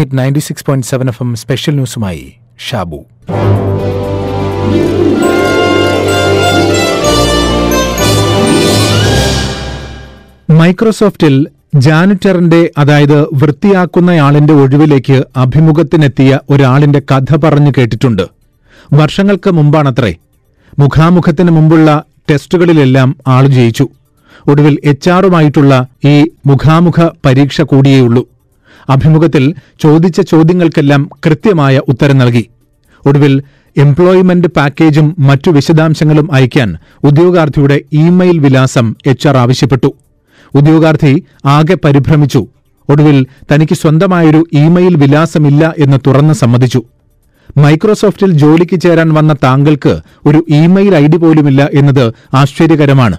Hit ninety six point seven F M special ന്യൂസുമായി Shabu മൈക്രോസോഫ്റ്റിൽ ജാനിറ്ററിന്റെ അതായത് വൃത്തിയാക്കുന്നയാളിന്റെ ഒഴിവിലേക്ക് അഭിമുഖത്തിനെത്തിയ ഒരാളിന്റെ കഥ പറഞ്ഞു കേട്ടിട്ടുണ്ട്. വർഷങ്ങൾക്ക് മുമ്പാണത്രേ. മുഖാമുഖത്തിന് മുമ്പുള്ള ടെസ്റ്റുകളിലെല്ലാം ആൾ ജയിച്ചു. ഒടുവിൽ എച്ച് ആറുമായിട്ടുള്ള ഈ മുഖാമുഖ പരീക്ഷ കൂടിയേയുള്ളൂ. അഭിമുഖത്തിൽ ചോദിച്ച ചോദ്യങ്ങൾക്കെല്ലാം കൃത്യമായ ഉത്തരം നൽകി. ഒടുവിൽ എംപ്ലോയ്മെന്റ് പാക്കേജും മറ്റു വിശദാംശങ്ങളും അയയ്ക്കാൻ ഉദ്യോഗാർത്ഥിയുടെ ഇമെയിൽ വിലാസം എച്ച് ആർ ആവശ്യപ്പെട്ടു. ഉദ്യോഗാർത്ഥി ആകെ പരിഭ്രമിച്ചു. ഒടുവിൽ തനിക്ക് സ്വന്തമായൊരു ഇമെയിൽ വിലാസമില്ല എന്ന് തുറന്ന് സമ്മതിച്ചു. മൈക്രോസോഫ്റ്റിൽ ജോലിക്ക് ചേരാൻ വന്ന താങ്കൾക്ക് ഒരു ഇമെയിൽ ഐ ഡി പോലുമില്ല എന്നത് ആശ്ചര്യകരമാണ്.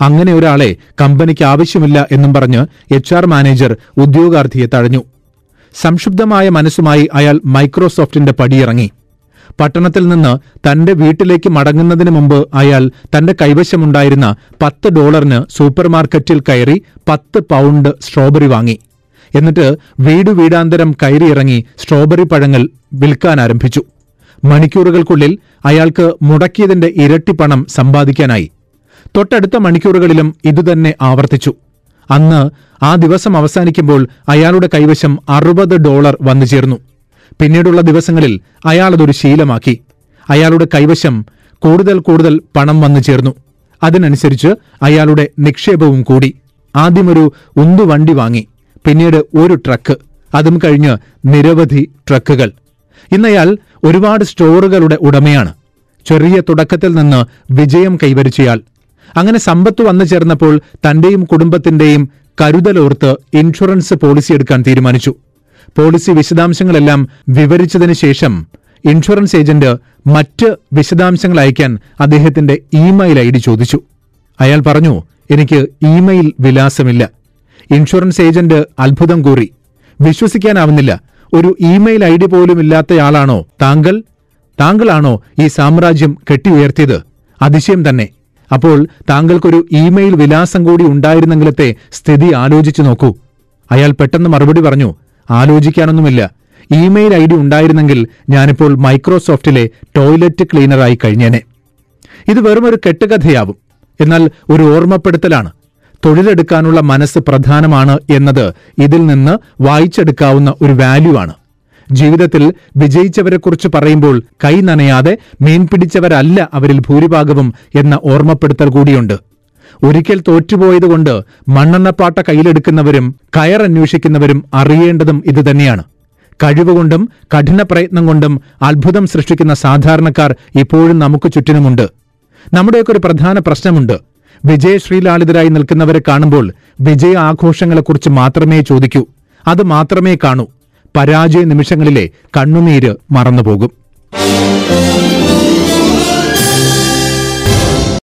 അങ്ങനെ ഒരാളെ കമ്പനിക്ക് ആവശ്യമില്ല എന്നും പറഞ്ഞ് എച്ച് ആർ മാനേജർ ഉദ്യോഗാർത്ഥിയെ തഴഞ്ഞു. സംക്ഷുബ്ധമായ മനസ്സുമായി അയാൾ മൈക്രോസോഫ്റ്റിന്റെ പടിയിറങ്ങി. പട്ടണത്തിൽ നിന്ന് തന്റെ വീട്ടിലേക്ക് മടങ്ങുന്നതിന് മുമ്പ് അയാൾ തന്റെ കൈവശമുണ്ടായിരുന്ന പത്ത് ഡോളറിന് സൂപ്പർമാർക്കറ്റിൽ കയറി പത്ത് പൗണ്ട് സ്ട്രോബെറി വാങ്ങി. എന്നിട്ട് വീടു വീടാന്തരം കയറിയിറങ്ങി സ്ട്രോബെറി പഴങ്ങൾ വിൽക്കാൻ ആരംഭിച്ചു. മണിക്കൂറുകൾക്കുള്ളിൽ അയാൾക്ക് മുടക്കിയതിന്റെ ഇരട്ടി പണം സമ്പാദിക്കാനായി. തൊട്ടടുത്ത മണിക്കൂറുകളിലും ഇതുതന്നെ ആവർത്തിച്ചു. അന്ന് ആ ദിവസം അവസാനിക്കുമ്പോൾ അയാളുടെ കൈവശം അറുപത് ഡോളർ വന്നു ചേർന്നു. പിന്നീടുള്ള ദിവസങ്ങളിൽ അയാൾ അതൊരു ശീലമാക്കി. അയാളുടെ കൈവശം കൂടുതൽ കൂടുതൽ പണം വന്നു ചേർന്നു. അതിനനുസരിച്ച് അയാളുടെ നിക്ഷേപവും കൂടി. ആദ്യമൊരു ഉന്തുവണ്ടി വാങ്ങി പിന്നീട് ഒരു ട്രക്ക്. അതും കഴിഞ്ഞ് നിരവധി ട്രക്കുകൾ. ഇന്നയാൾ ഒരുപാട് സ്റ്റോറുകളുടെ ഉടമയാണ്. ചെറിയ തുടക്കത്തിൽ നിന്ന് വിജയം കൈവരിച്ചയാൾ. അങ്ങനെ സമ്പത്ത് വന്നു ചേർന്നപ്പോൾ തന്റെയും കുടുംബത്തിന്റെയും കരുതലോർത്ത് ഇൻഷുറൻസ് പോളിസി എടുക്കാൻ തീരുമാനിച്ചു. പോളിസി വിശദാംശങ്ങളെല്ലാം വിവരിച്ചതിന് ശേഷം ഇൻഷുറൻസ് ഏജന്റ് മറ്റ് വിശദാംശങ്ങൾ അയക്കാൻ അദ്ദേഹത്തിന്റെ ഇമെയിൽ ഐ ഡി ചോദിച്ചു. അയാൾ പറഞ്ഞു എനിക്ക് ഇമെയിൽ വിലാസമില്ല. ഇൻഷുറൻസ് ഏജന്റ് അത്ഭുതം കൂറി. വിശ്വസിക്കാനാവുന്നില്ല. ഒരു ഇമെയിൽ ഐ ഡി പോലും ഇല്ലാത്തയാളാണോ താങ്കൾ? താങ്കളാണോ ഈ സാമ്രാജ്യം കെട്ടിയുയർത്തിയത്? അതിശയം തന്നെ. അപ്പോൾ താങ്കൾക്കൊരു ഇമെയിൽ വിലാസം കൂടി ഉണ്ടായിരുന്നെങ്കിലത്തെ സ്ഥിതി ആലോചിച്ചു നോക്കൂ. അയാൾ പെട്ടെന്ന് മറുപടി പറഞ്ഞു ആലോചിക്കാനൊന്നുമില്ല. ഇമെയിൽ ഐ ഡി ഉണ്ടായിരുന്നെങ്കിൽ ഞാനിപ്പോൾ മൈക്രോസോഫ്റ്റിലെ ടോയ്ലറ്റ് ക്ലീനറായി കഴിഞ്ഞേനെ. ഇത് വെറുമൊരു കെട്ടുകഥയാവും. എന്നാൽ ഒരു ഓർമ്മപ്പെടുത്തലാണ്. തൊഴിലെടുക്കാനുള്ള മനസ്സ് പ്രധാനമാണ് എന്നത് ഇതിൽ നിന്ന് വായിച്ചെടുക്കാവുന്ന ഒരു വാല്യൂ ആണ്. ജീവിതത്തിൽ വിജയിച്ചവരെക്കുറിച്ച് പറയുമ്പോൾ കൈ നനയാതെ മീൻ പിടിച്ചവരല്ല അവരിൽ ഭൂരിഭാഗവും എന്ന ഓർമ്മപ്പെടുത്തൽ കൂടിയുണ്ട്. ഒരിക്കൽ തോറ്റുപോയതുകൊണ്ട് മണ്ണെണ്ണപ്പാട്ട കയ്യിലെടുക്കുന്നവരും കയറന്വേഷിക്കുന്നവരും അറിയേണ്ടതും ഇതുതന്നെയാണ് കഴിവുകൊണ്ടും കഠിന പ്രയത്നം കൊണ്ടും അത്ഭുതം സൃഷ്ടിക്കുന്ന സാധാരണക്കാർ ഇപ്പോഴും നമുക്ക് ചുറ്റിനുമുണ്ട്. നമ്മുടെയൊക്കെ ഒരു പ്രധാന പ്രശ്നമുണ്ട്. വിജയശ്രീലാളിതരായി നിൽക്കുന്നവരെ കാണുമ്പോൾ വിജയ ആഘോഷങ്ങളെക്കുറിച്ച് മാത്രമേ ചോദിക്കൂ. അത് മാത്രമേ കാണൂ. പരാജയ നിമിഷങ്ങളിലെ കണ്ണുനീര് മറന്നുപോകും.